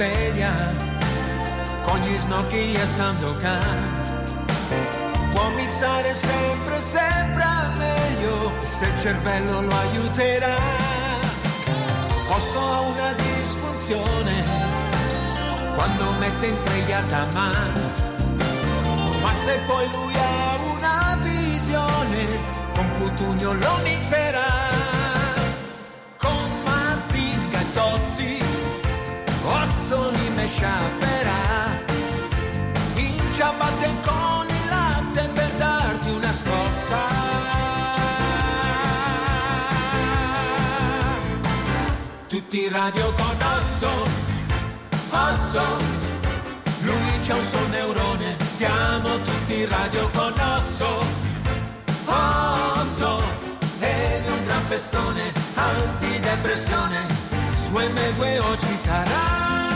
sveglia con gli snocchi e Sandokan. Può mixare sempre, sempre meglio se il cervello lo aiuterà. Posso ha una disfunzione quando mette in preghiata mano, ma se poi lui ha una visione, con Cutugno lo mixerà. Con Mazinga e Tozzi, Ossoli me sciaperà, in ciabatte con il latte per darti una scossa. Tutti radio con Osso, Osso, lui c'ha un sol neurone, siamo tutti radio con Osso, Osso, ed un gran festone, antidepressione, su M2 oggi sarà.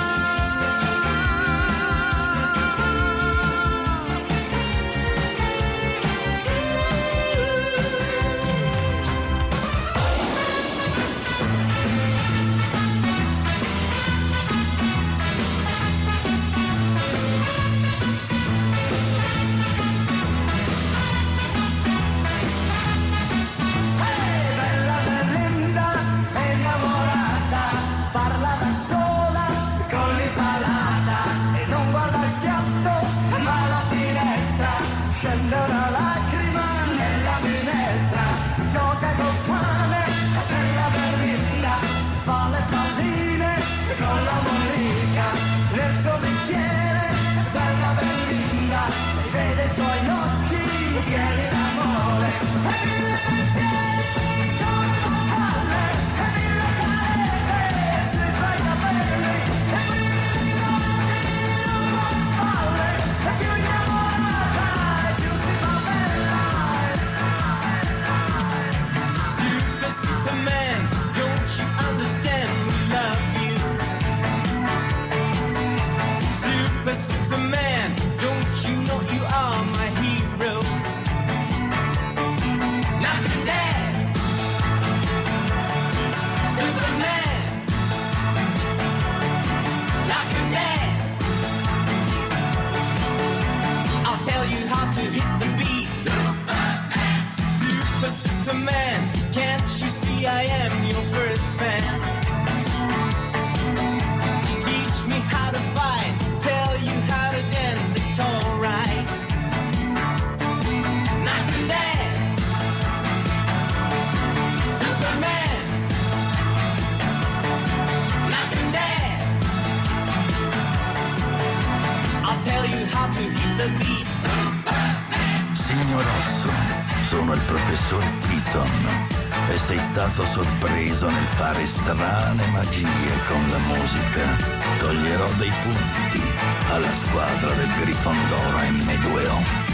Sono il professor Piton e sei stato sorpreso nel fare strane magie con la musica. Toglierò dei punti alla squadra del Grifondoro M2O.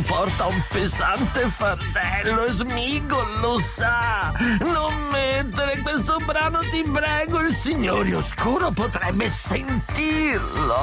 Porta un pesante fardello e Smigo lo sa. Non mettere questo brano, ti prego, il Signore Oscuro potrebbe sentirlo.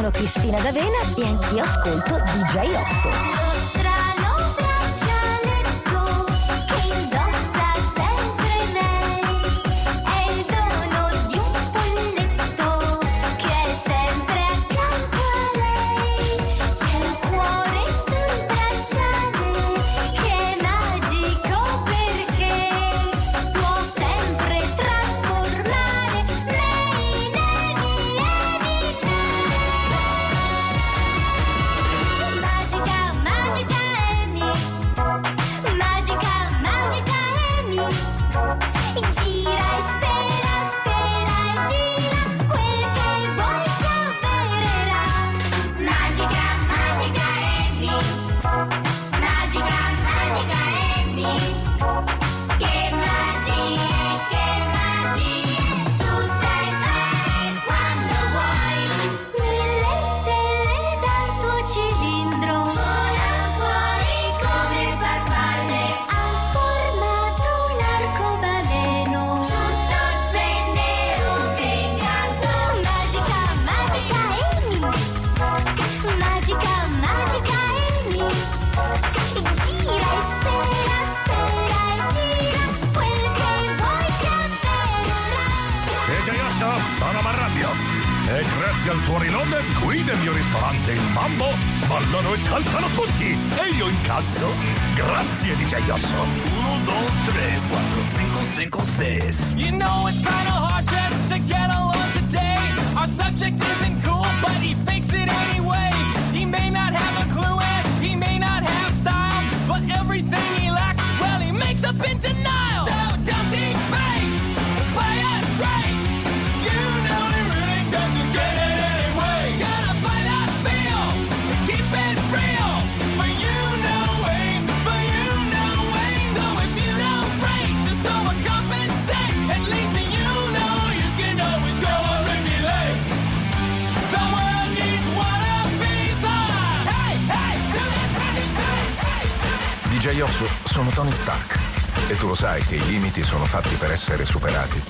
sono Cristina D'Avena e anch'io ascolto DJ Osso. DJ Osso, sono Tony Stark. E tu lo sai che i limiti sono fatti per essere superati.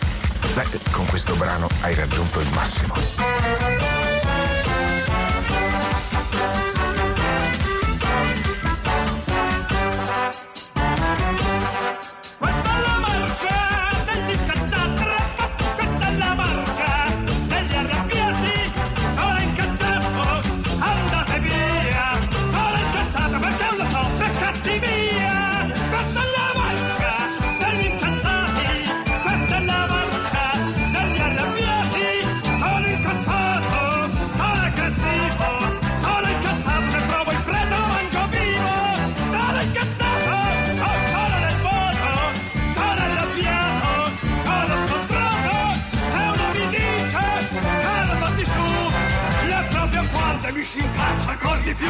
Beh, con questo brano hai raggiunto il massimo. di più!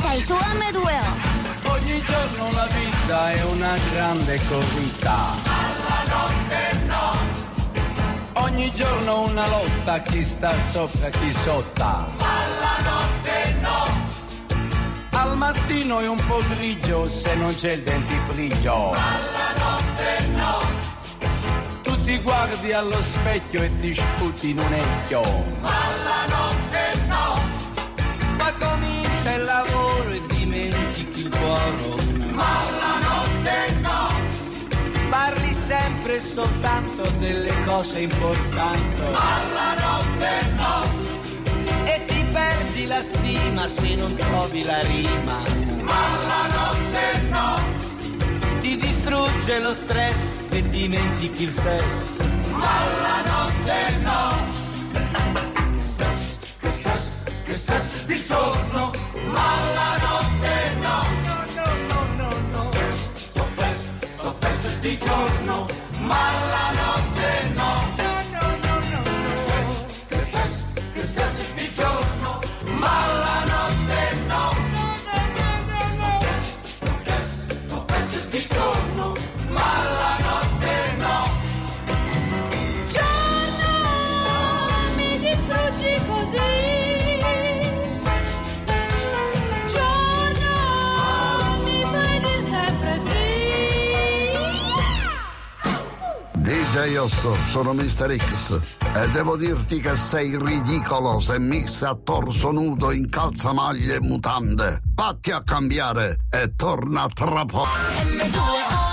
Sei su M2O! Ogni giorno la vita è una grande corrida. Alla notte no! Ogni giorno una lotta, chi sta sopra, chi sotta. Alla notte no! Al mattino è un po' grigio se non c'è il dentifrigio. Alla notte no! Tu ti guardi allo specchio e ti sputi in un ecchio. Alla notte no c'è il lavoro e dimentichi il cuore. Ma la notte no! Parli sempre e soltanto delle cose importanti. Ma la notte no! E ti perdi la stima se non trovi la rima. Ma la notte no! Ti distrugge lo stress e dimentichi il sesso. Ma la notte no! che stessi di giorno, ma la notte no. No, no, no, no, no. Sto fest, sto fest di giorno, ma la notte no. Cioè, Gioiosso, sono Mr. X e devo dirti che sei ridicolo se mix a torso nudo in calzamaglie e mutande. Patti a cambiare e torna tra poco.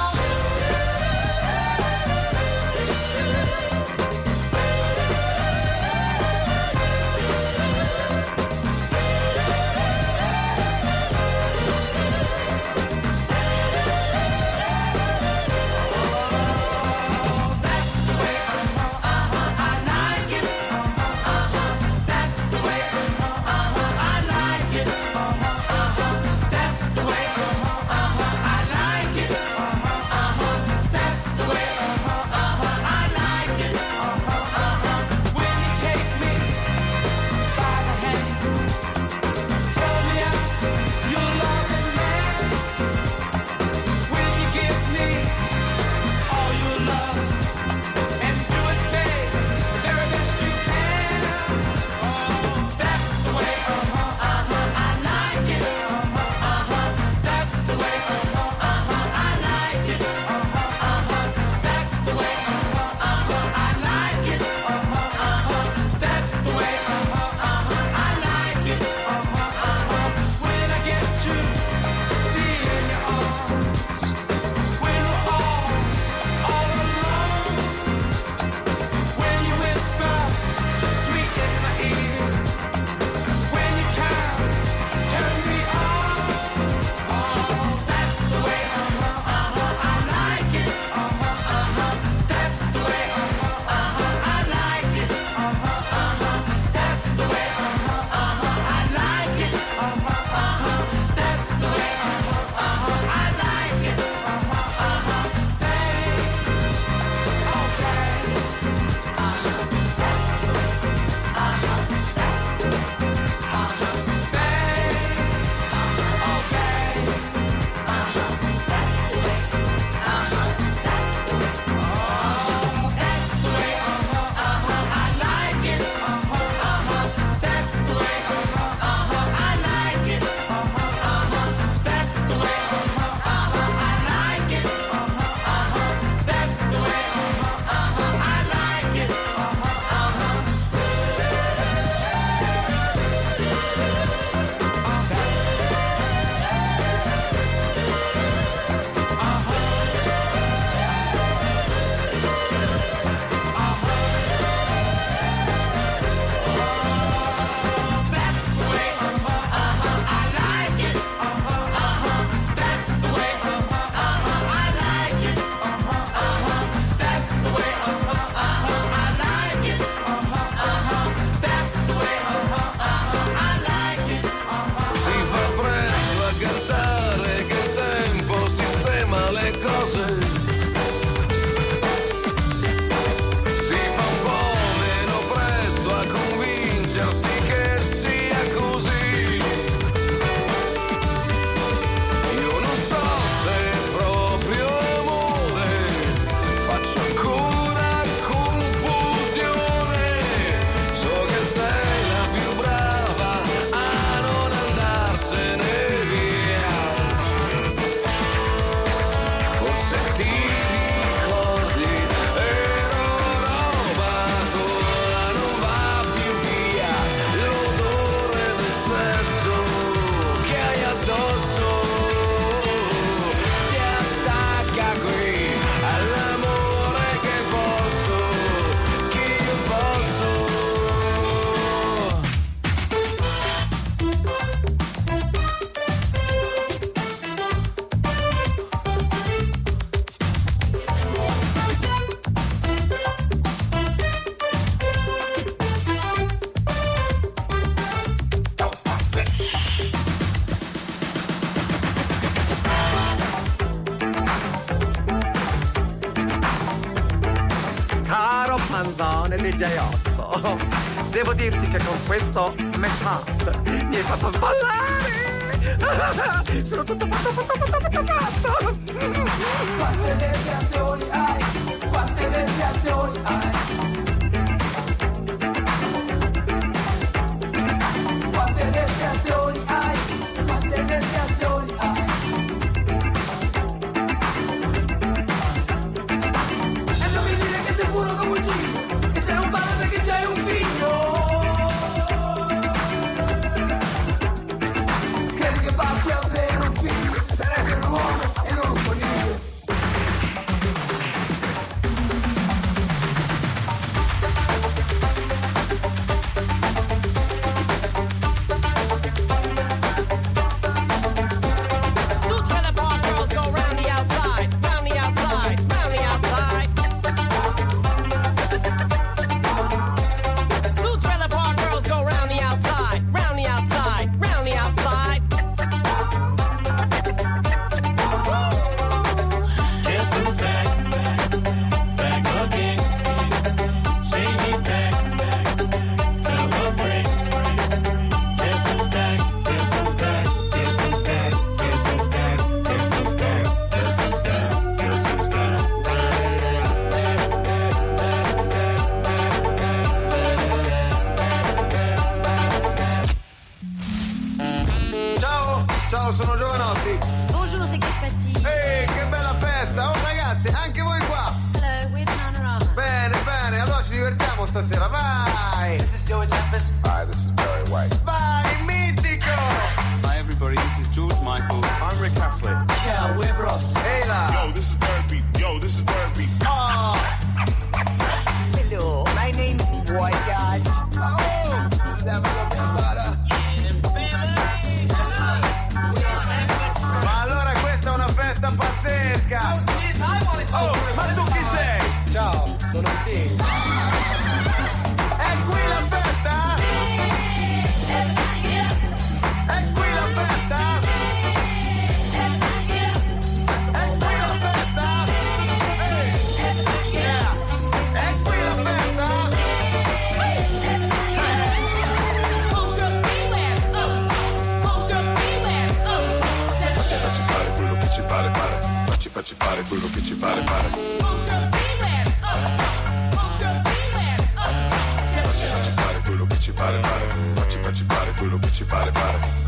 Fare quello che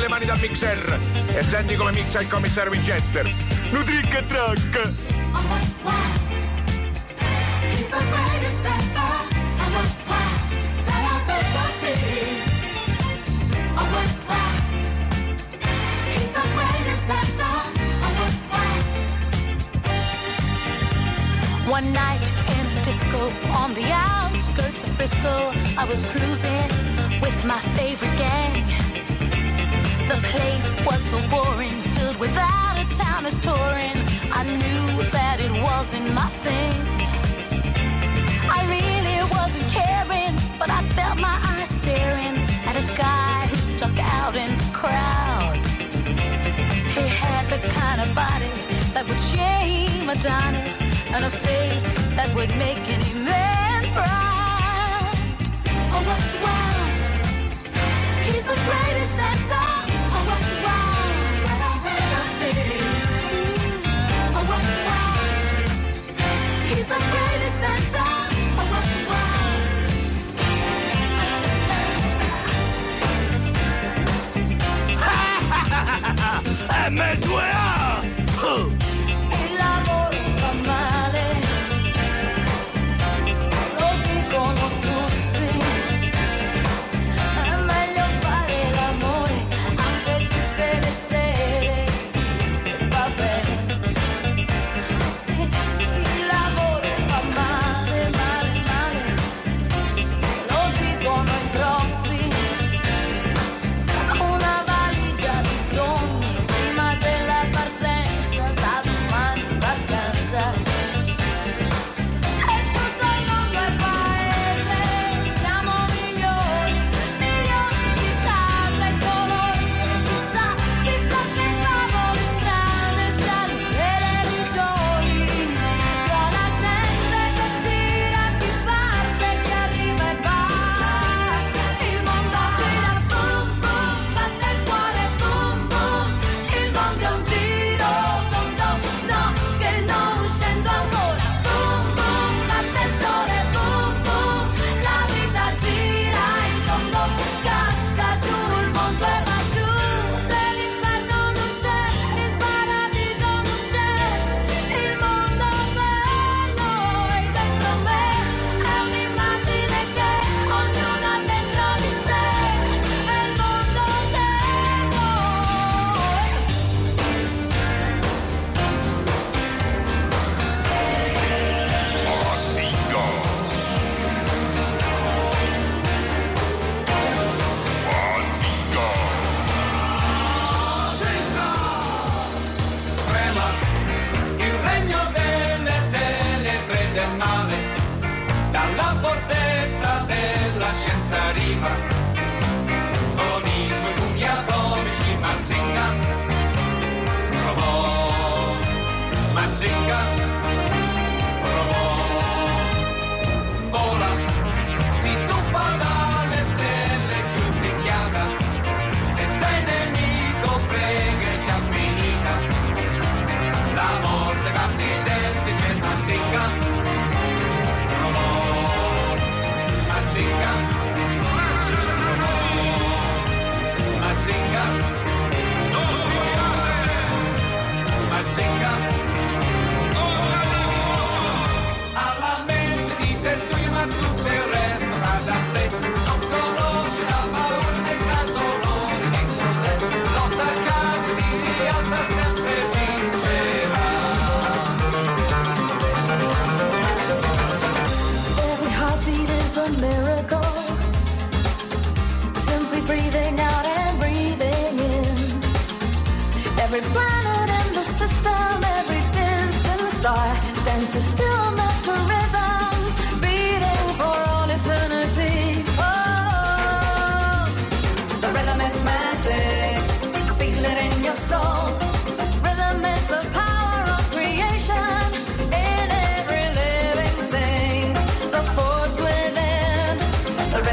le mani dal mixer e senti come mixa il commissario Winchester. Nutric e track! One night in a disco on the outskirts of Frisco, I was cruising. wasn't my thing. I really wasn't caring, but I felt my eyes staring at a guy who stuck out in the crowd. He had the kind of body that would shame Adonis and a face that would make any man proud. Oh, what's wrong? He's the greatest that's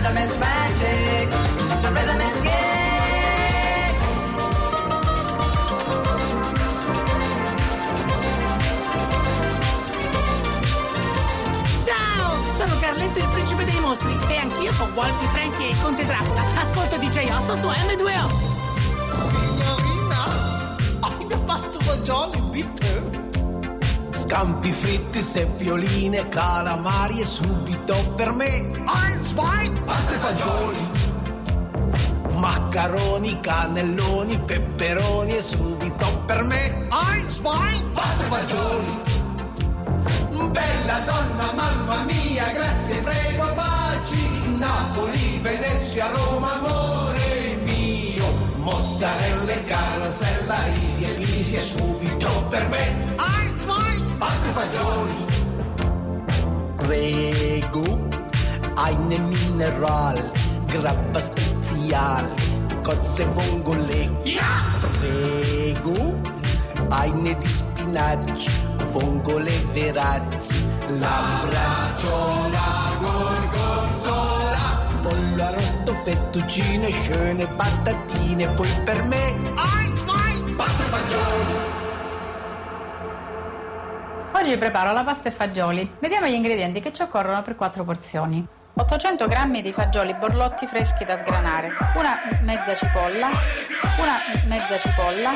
rhythm is magic. The rhythm is gay. Ciao, sono Carletto il principe dei mostri e anch'io con Wolfie, Frankie e il Conte Dracula ascolto DJ Osso su M2O. Signorina, I'm the pastor Jolly Bitter. Scampi fritti, seppioline, calamari e subito per me. Eins, zwei, pasta fagioli. Maccaroni, cannelloni, peperoni e subito per me. Eins, zwei, pasta fagioli. Bella donna, mamma mia, grazie, prego, baci. Napoli, Venezia, Roma, amore mio. Mozzarella, carosella, risi e pisi e subito per me. Eins, zwei, pasta e fagioli. Prego, eine Mineral, grappa spezial, cozze vongole. Prego, eine di spinaci, vongole veracci, lambracciola, gorgonzola, pollo arrosto, fettuccine, schöne patatine, poi per me, eins, zwei, pasta e fagioli. Oggi preparo la pasta e fagioli. Vediamo gli ingredienti che ci occorrono per 4 porzioni. 800 g di fagioli borlotti freschi da sgranare, una mezza cipolla, una mezza cipolla,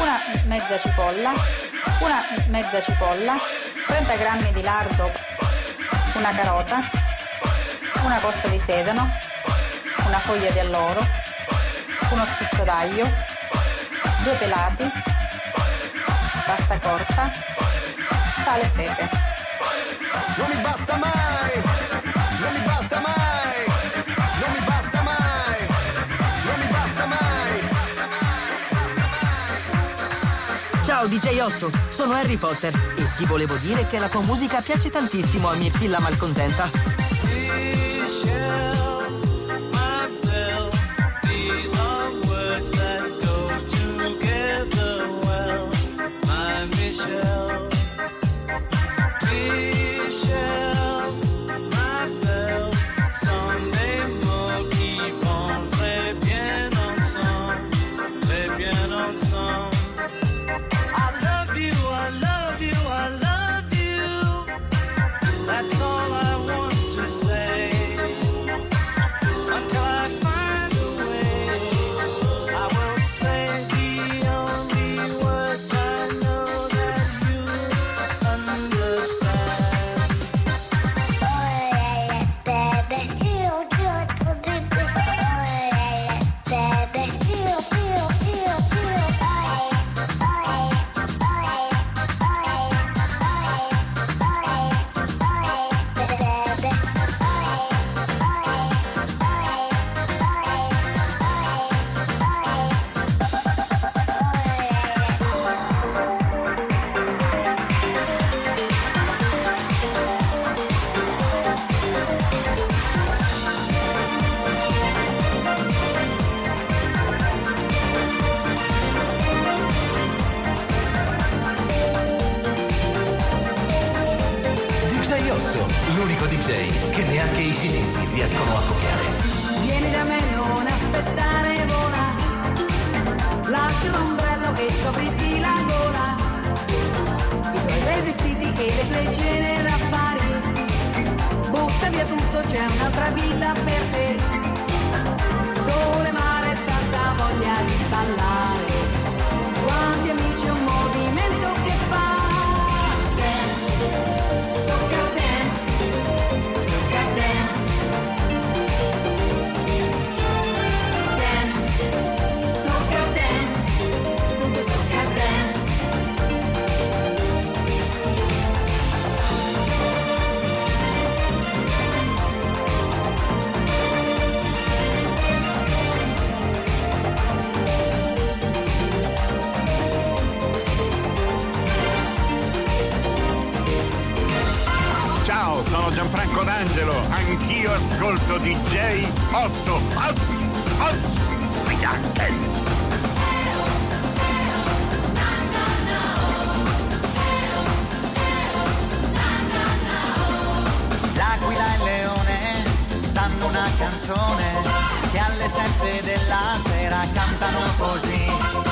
una mezza cipolla, una mezza cipolla, 30 g di lardo, una carota, una costa di sedano, una foglia di alloro, uno spicchio d'aglio, due pelati, pasta corta, sale e pepe. Non mi basta mai, non mi basta mai, non mi basta mai, non mi basta mai. Ciao DJ Osso, sono Harry Potter e ti volevo dire che la tua musica piace tantissimo a Mirtilla Malcontenta. Cinesi riescono a copiare. Vieni da me, non aspettare, vola. Lascia l'ombrello e scopriti la gola. I tuoi vestiti e le tue cene d'affari. Butta via tutto, c'è un'altra vita per te. Sole, mare, D'Angelo, anch'io ascolto DJ Osso. Oss, oss, Bianche. L'aquila e il leone sanno una canzone che alle sette della sera cantano così.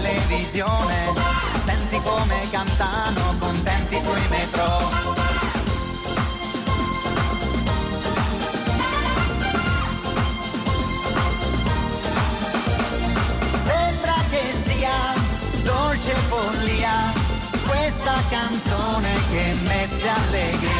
televisione, senti come cantano contenti sui metro. Sembra che sia dolce follia questa canzone che mette allegria.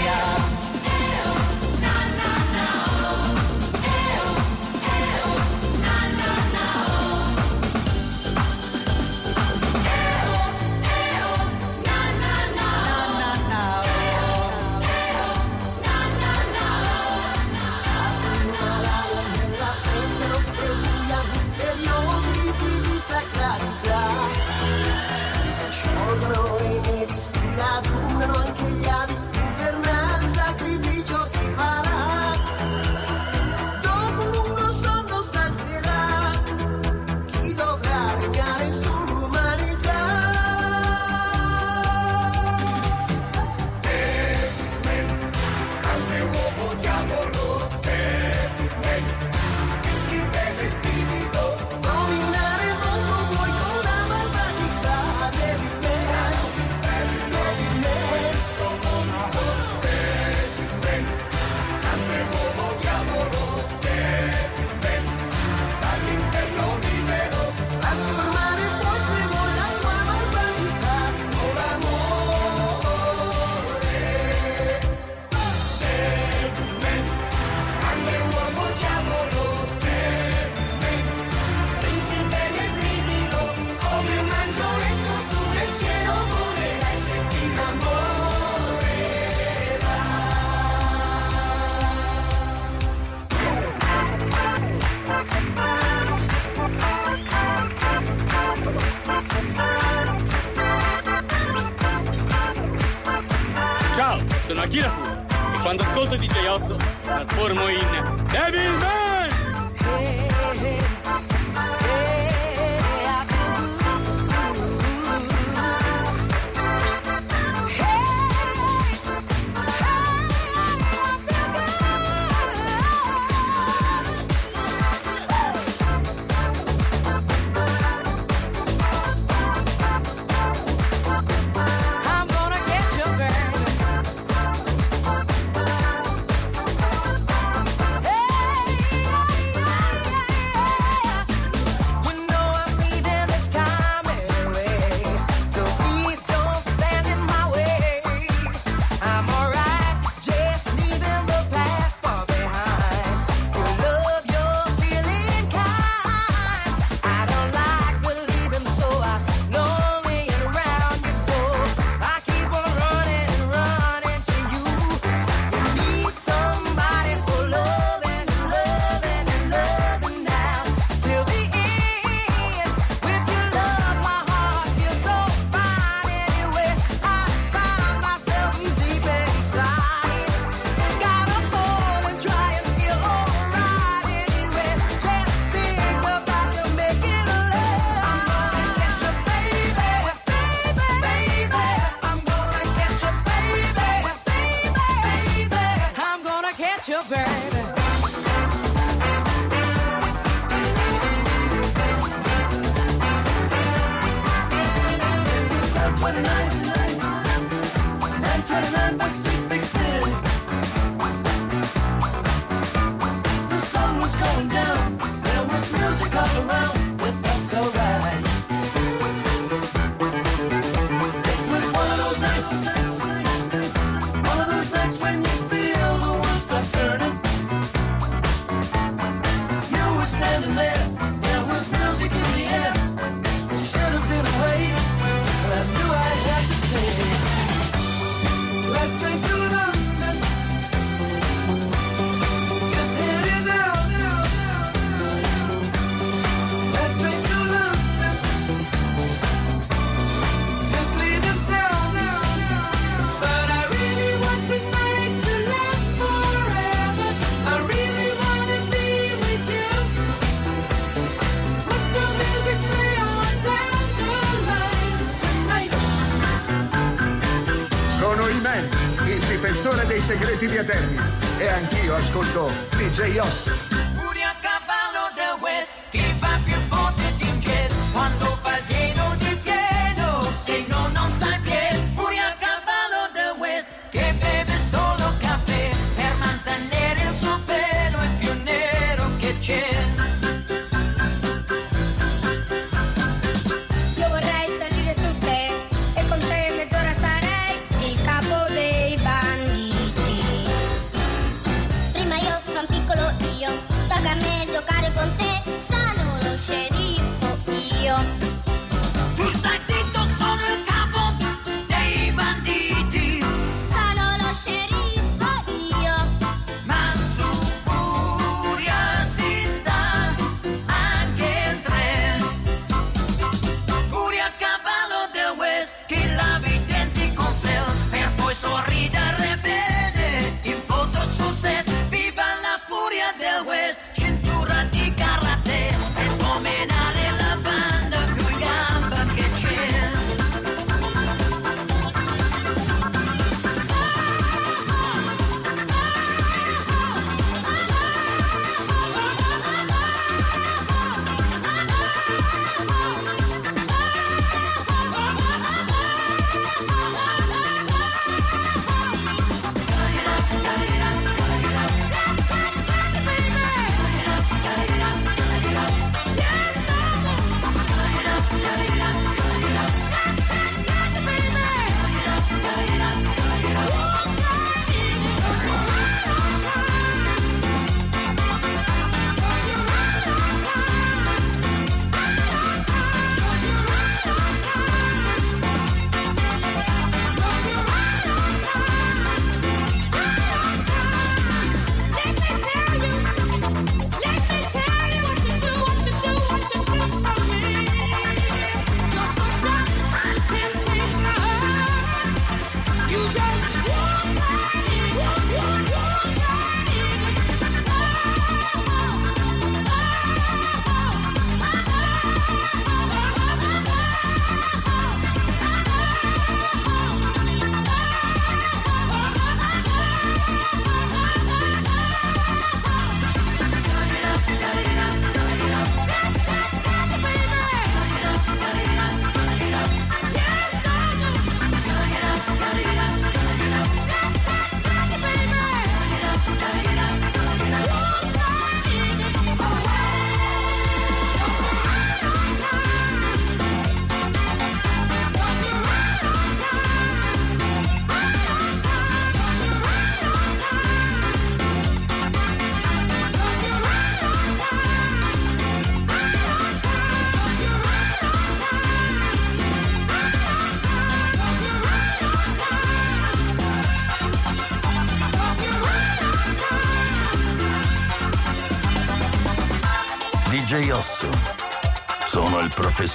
your girl.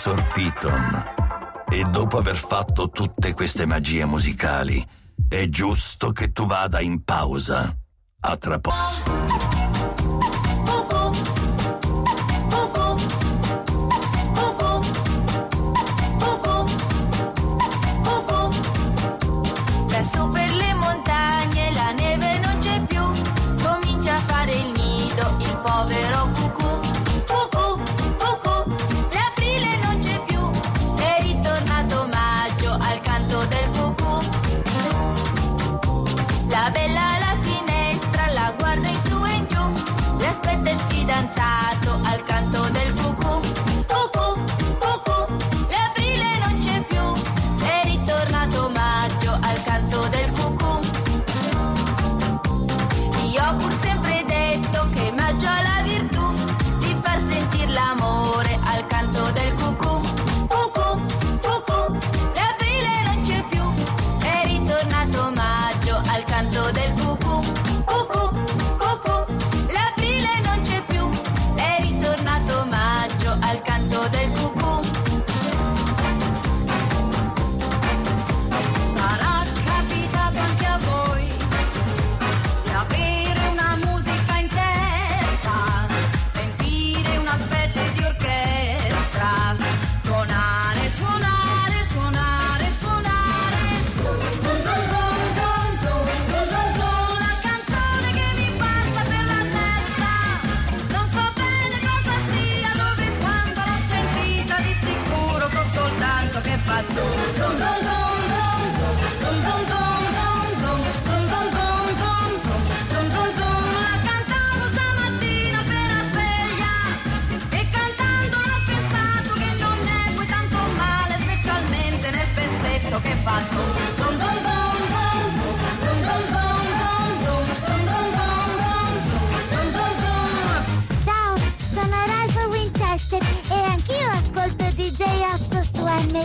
Professor Piton. E dopo aver fatto tutte queste magie musicali, è giusto che tu vada in pausa. A tra poco.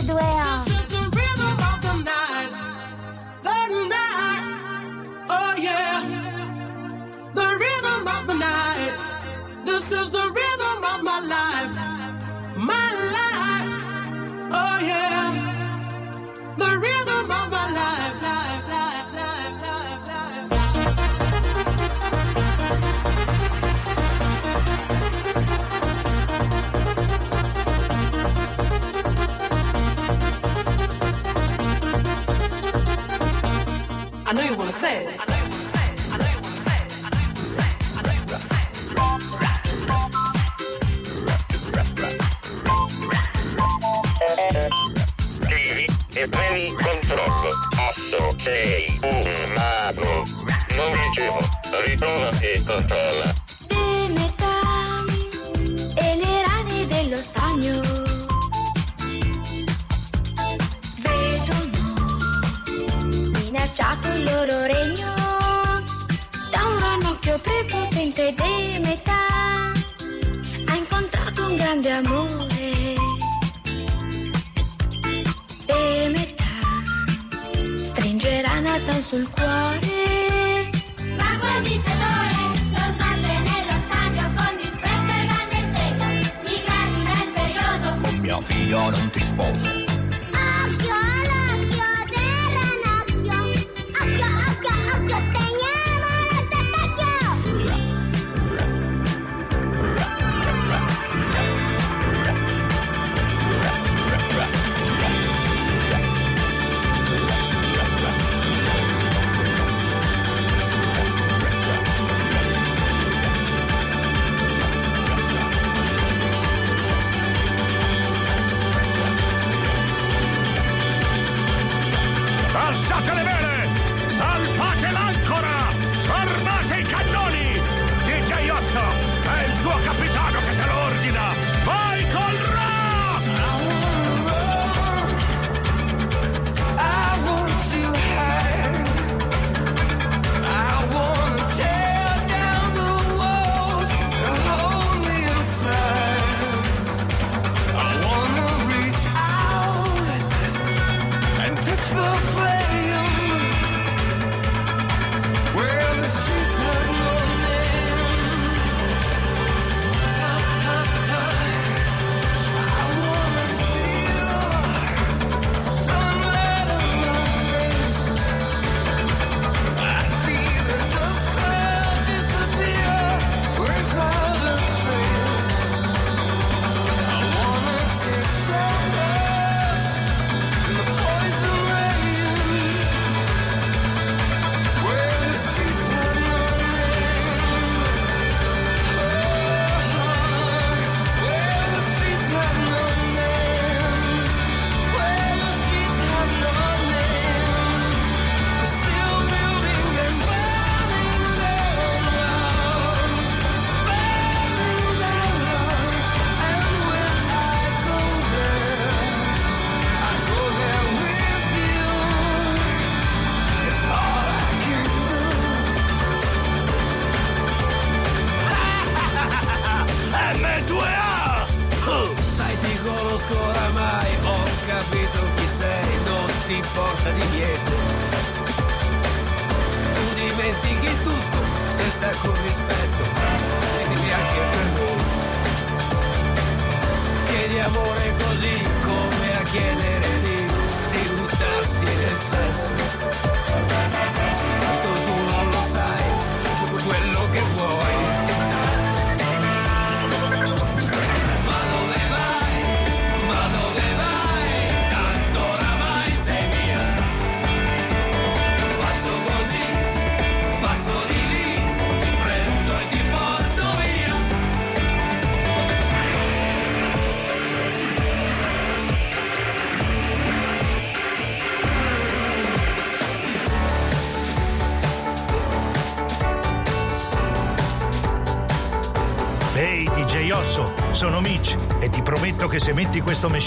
due anni. says. E prendi controllo, passo, sei un mago. Non ricevo, riprova e controlla. d'amore. E metà stringerà Nathan sul cuore.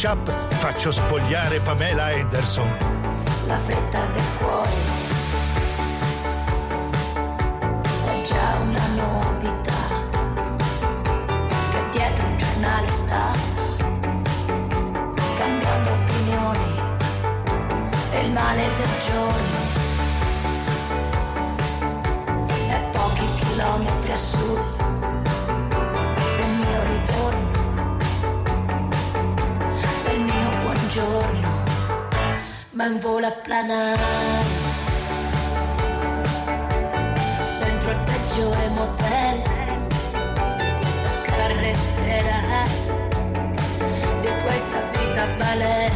mashup faccio spogliare Pamela Anderson. La fretta ma in volo a planare. Dentro il peggiore motel di questa carrettera di questa vita balera.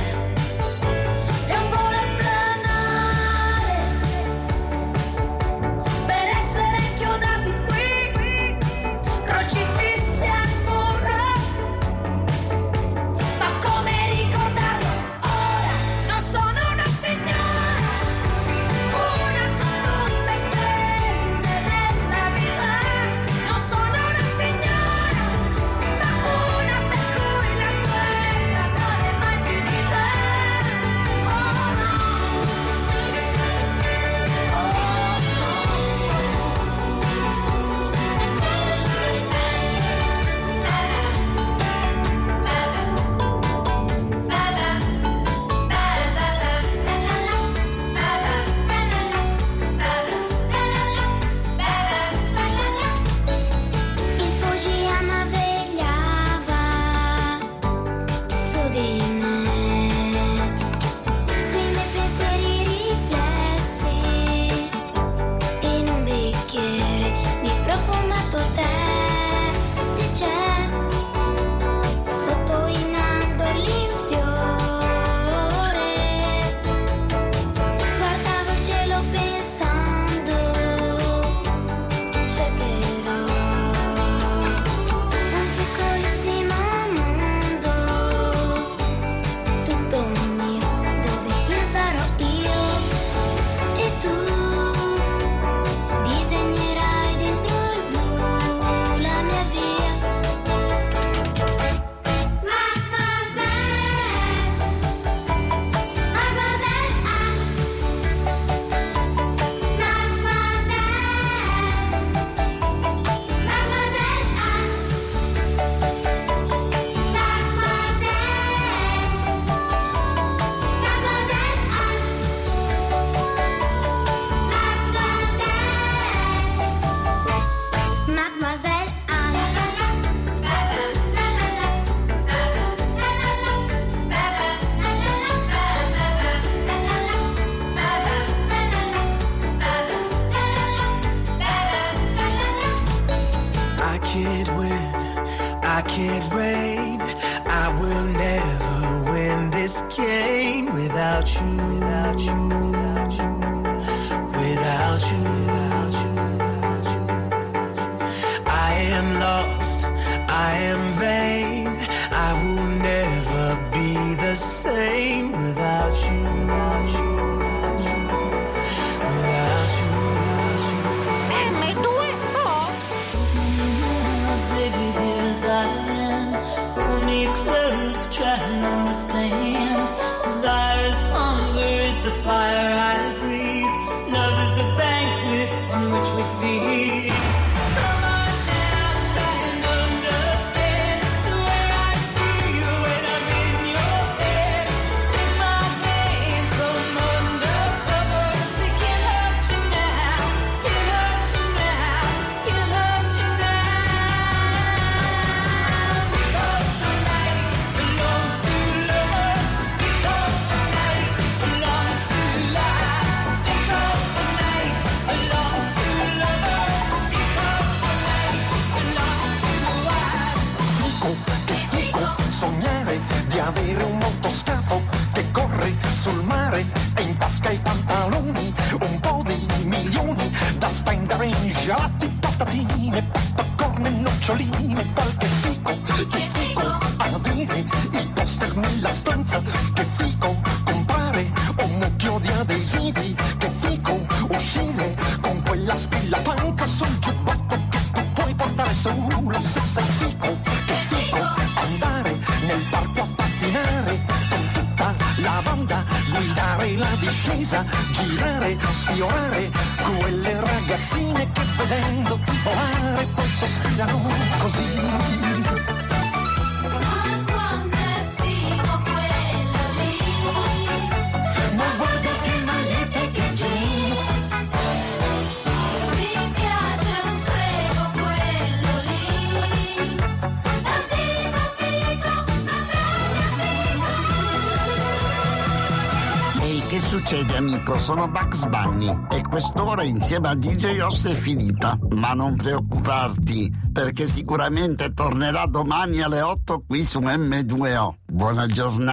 sono Bugs Bunny e quest'ora insieme a DJ Oss è finita. Ma non preoccuparti, perché sicuramente tornerà domani alle 8 qui su M2O. Buona giornata.